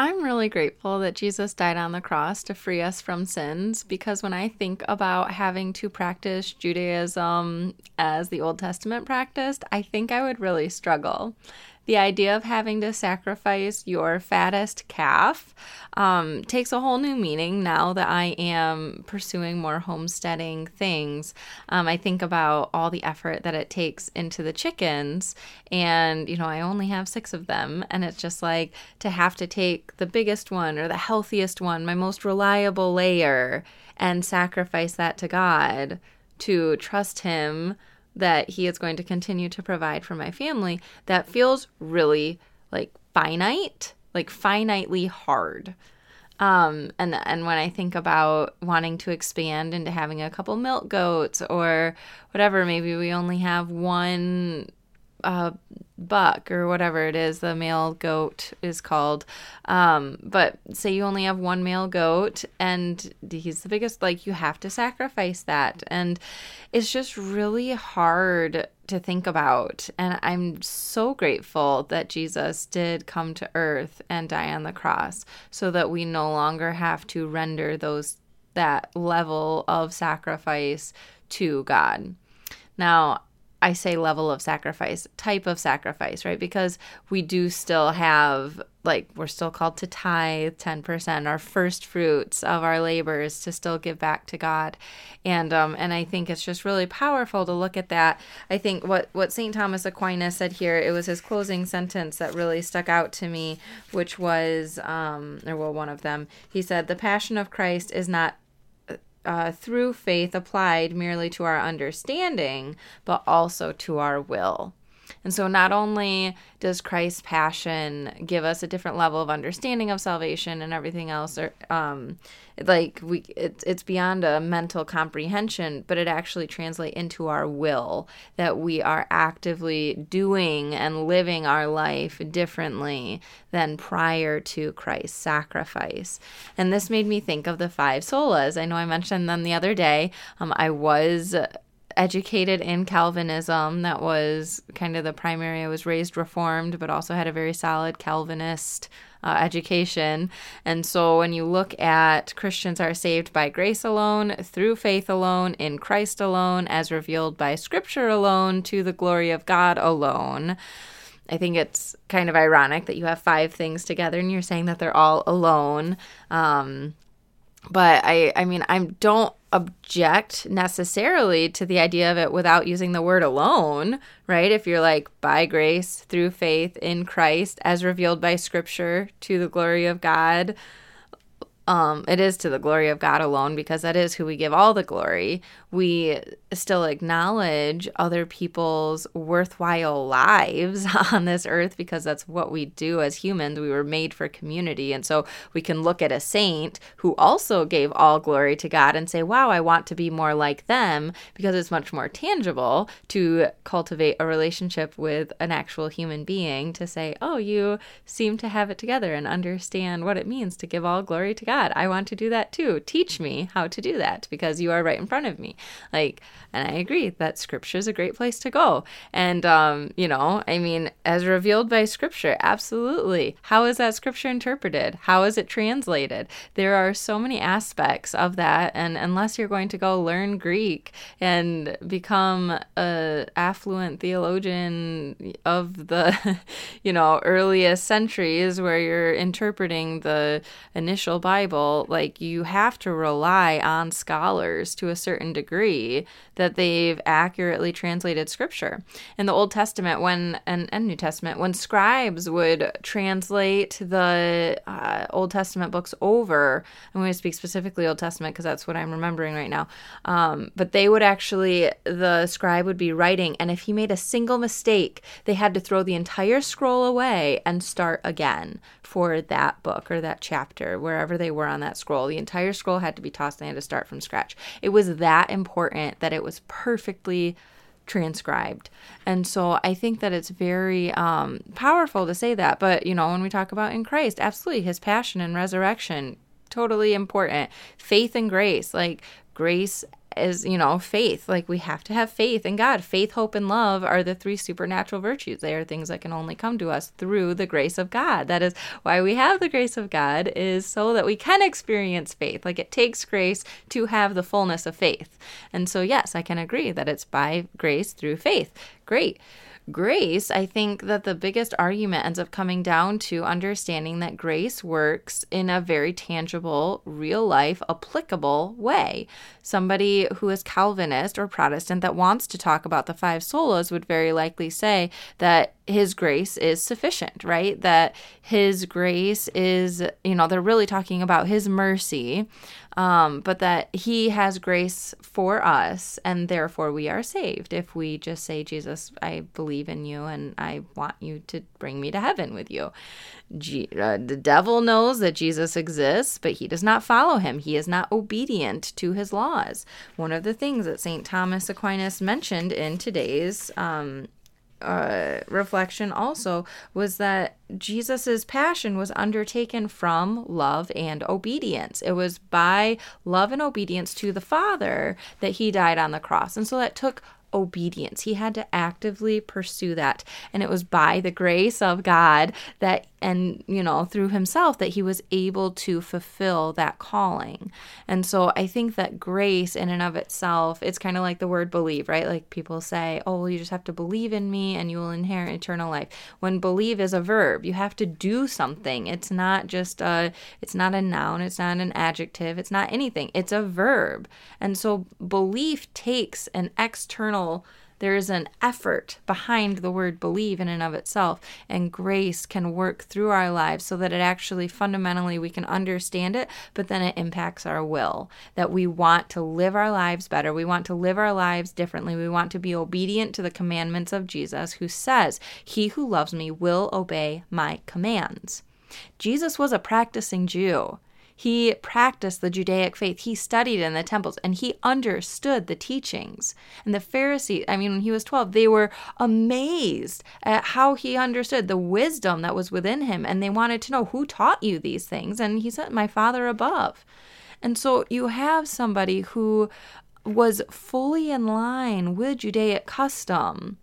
I'm really grateful that Jesus died on the cross to free us from sins because when I think about having to practice Judaism as the Old Testament practiced, I think I would really struggle the idea of having to sacrifice your fattest calf um, takes a whole new meaning now that I am pursuing more homesteading things. Um, I think about all the effort that it takes into the chickens, and you know, I only have six of them, and it's just like to have to take the biggest one or the healthiest one, my most reliable layer, and sacrifice that to God to trust Him that he is going to continue to provide for my family that feels really like finite, like finitely hard. Um, and and when I think about wanting to expand into having a couple milk goats or whatever, maybe we only have one uh, buck or whatever it is the male goat is called. Um, but say you only have one male goat and he's the biggest like you have to sacrifice that. And it's just really hard to think about. And i'm so grateful that jesus did come to earth and die on the cross so that we no longer have to render those that level of sacrifice to god. Now I say level of sacrifice, type of sacrifice, right? Because we do still have, like, we're still called to tithe 10%, our first fruits of our labors to still give back to God. And, um, and I think it's just really powerful to look at that. I think what, what St. Thomas Aquinas said here, it was his closing sentence that really stuck out to me, which was, um, or well, one of them. He said, The passion of Christ is not uh, through faith applied merely to our understanding, but also to our will. And so, not only does Christ's passion give us a different level of understanding of salvation and everything else, or um, like we, it's it's beyond a mental comprehension, but it actually translates into our will that we are actively doing and living our life differently than prior to Christ's sacrifice. And this made me think of the five solas. I know I mentioned them the other day. Um, I was educated in Calvinism. That was kind of the primary. I was raised Reformed, but also had a very solid Calvinist uh, education. And so when you look at Christians are saved by grace alone, through faith alone, in Christ alone, as revealed by Scripture alone, to the glory of God alone. I think it's kind of ironic that you have five things together and you're saying that they're all alone. Um, but I, I mean, I don't object necessarily to the idea of it without using the word alone, right? If you're like, by grace through faith in Christ as revealed by scripture to the glory of God, um, it is to the glory of God alone because that is who we give all the glory. We still acknowledge other people's worthwhile lives on this earth because that's what we do as humans. We were made for community. And so we can look at a saint who also gave all glory to God and say, wow, I want to be more like them because it's much more tangible to cultivate a relationship with an actual human being to say, oh, you seem to have it together and understand what it means to give all glory to God. I want to do that too. Teach me how to do that because you are right in front of me. Like, and I agree that scripture is a great place to go. And, um, you know, I mean, as revealed by scripture, absolutely. How is that scripture interpreted? How is it translated? There are so many aspects of that. And unless you're going to go learn Greek and become a affluent theologian of the, you know, earliest centuries where you're interpreting the initial Bible like you have to rely on scholars to a certain degree that they've accurately translated scripture. In the Old Testament, when and, and New Testament, when scribes would translate the uh, Old Testament books over, I'm going to speak specifically Old Testament because that's what I'm remembering right now. Um, but they would actually, the scribe would be writing, and if he made a single mistake, they had to throw the entire scroll away and start again for that book or that chapter, wherever they were on that scroll. The entire scroll had to be tossed and they had to start from scratch. It was that important that it was perfectly transcribed. And so I think that it's very um, powerful to say that. But, you know, when we talk about in Christ, absolutely, his passion and resurrection, totally important. Faith and grace, like grace is, you know, faith. Like we have to have faith in God. Faith, hope, and love are the three supernatural virtues. They are things that can only come to us through the grace of God. That is why we have the grace of God is so that we can experience faith. Like it takes grace to have the fullness of faith. And so yes, I can agree that it's by grace through faith. Great grace, I think that the biggest argument ends up coming down to understanding that grace works in a very tangible, real life, applicable way. Somebody who is Calvinist or Protestant that wants to talk about the five solas would very likely say that his grace is sufficient, right? That his grace is, you know, they're really talking about his mercy um, but that He has grace for us, and therefore we are saved if we just say, Jesus, I believe in you, and I want you to bring me to heaven with you. G- uh, the devil knows that Jesus exists, but he does not follow him. He is not obedient to his laws. One of the things that St. Thomas Aquinas mentioned in today's um, uh, reflection also was that Jesus's passion was undertaken from love and obedience. It was by love and obedience to the Father that he died on the cross. And so that took obedience. He had to actively pursue that. And it was by the grace of God that, and, you know, through himself that he was able to fulfill that calling. And so I think that grace in and of itself, it's kind of like the word believe, right? Like people say, oh, well, you just have to believe in me and you will inherit eternal life. When believe is a verb, you have to do something. It's not just a, it's not a noun, it's not an adjective, it's not anything. It's a verb. And so belief takes an external there is an effort behind the word believe in and of itself, and grace can work through our lives so that it actually fundamentally we can understand it, but then it impacts our will. That we want to live our lives better, we want to live our lives differently, we want to be obedient to the commandments of Jesus, who says, He who loves me will obey my commands. Jesus was a practicing Jew. He practiced the Judaic faith. He studied in the temples and he understood the teachings. And the Pharisees, I mean, when he was 12, they were amazed at how he understood the wisdom that was within him. And they wanted to know who taught you these things. And he said, My Father above. And so you have somebody who was fully in line with Judaic custom,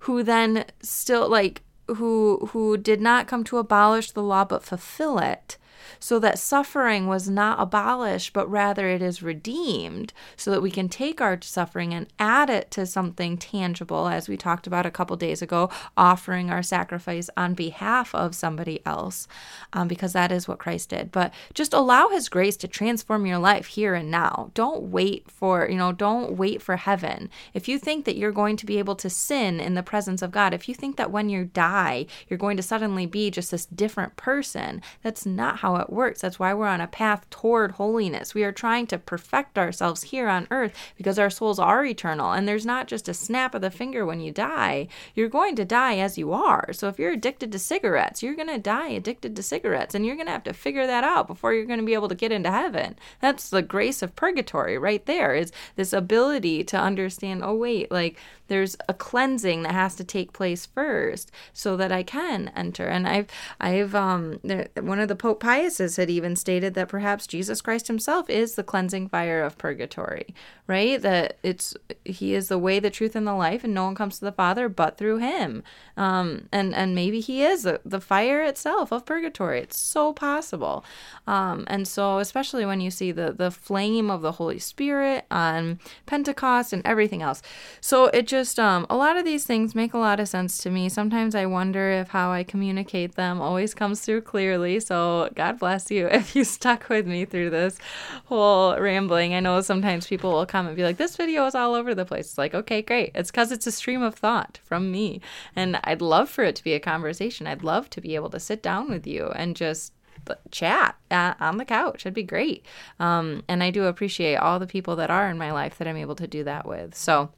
who then still like who who did not come to abolish the law but fulfill it so that suffering was not abolished, but rather it is redeemed, so that we can take our suffering and add it to something tangible, as we talked about a couple days ago, offering our sacrifice on behalf of somebody else, um, because that is what Christ did. But just allow His grace to transform your life here and now. Don't wait for, you know, don't wait for heaven. If you think that you're going to be able to sin in the presence of God, if you think that when you die, you're going to suddenly be just this different person, that's not how it works. That's why we're on a path toward holiness. We are trying to perfect ourselves here on earth because our souls are eternal. And there's not just a snap of the finger when you die. You're going to die as you are. So if you're addicted to cigarettes, you're going to die addicted to cigarettes. And you're going to have to figure that out before you're going to be able to get into heaven. That's the grace of purgatory right there is this ability to understand, oh, wait, like there's a cleansing that has to take place first so that I can enter. And I've, I've, um, one of the Pope Piuses had even stated that perhaps Jesus Christ himself is the cleansing fire of purgatory, right? That it's, he is the way, the truth, and the life, and no one comes to the Father but through him. Um, and, and maybe he is the, the fire itself of purgatory. It's so possible. Um, and so, especially when you see the, the flame of the Holy Spirit on Pentecost and everything else. So it just um a lot of these things make a lot of sense to me. Sometimes I wonder if how I communicate them always comes through clearly. So God bless you if you stuck with me through this whole rambling. I know sometimes people will come and be like, "This video is all over the place." It's like, okay, great. It's because it's a stream of thought from me, and I'd love for it to be a conversation. I'd love to be able to sit down with you and just chat on the couch. It'd be great. Um, and I do appreciate all the people that are in my life that I'm able to do that with. So,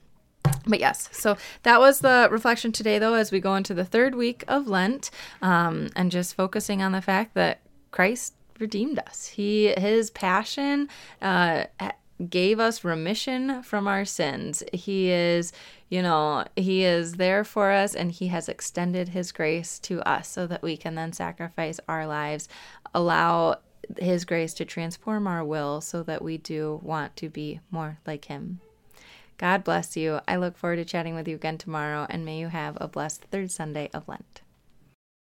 but yes, so that was the reflection today, though, as we go into the third week of Lent, um, and just focusing on the fact that Christ redeemed us. He, his passion, uh, gave us remission from our sins. He is, you know, he is there for us, and he has extended his grace to us so that we can then sacrifice our lives, allow His grace to transform our will so that we do want to be more like Him. God bless you. I look forward to chatting with you again tomorrow, and may you have a blessed third Sunday of Lent.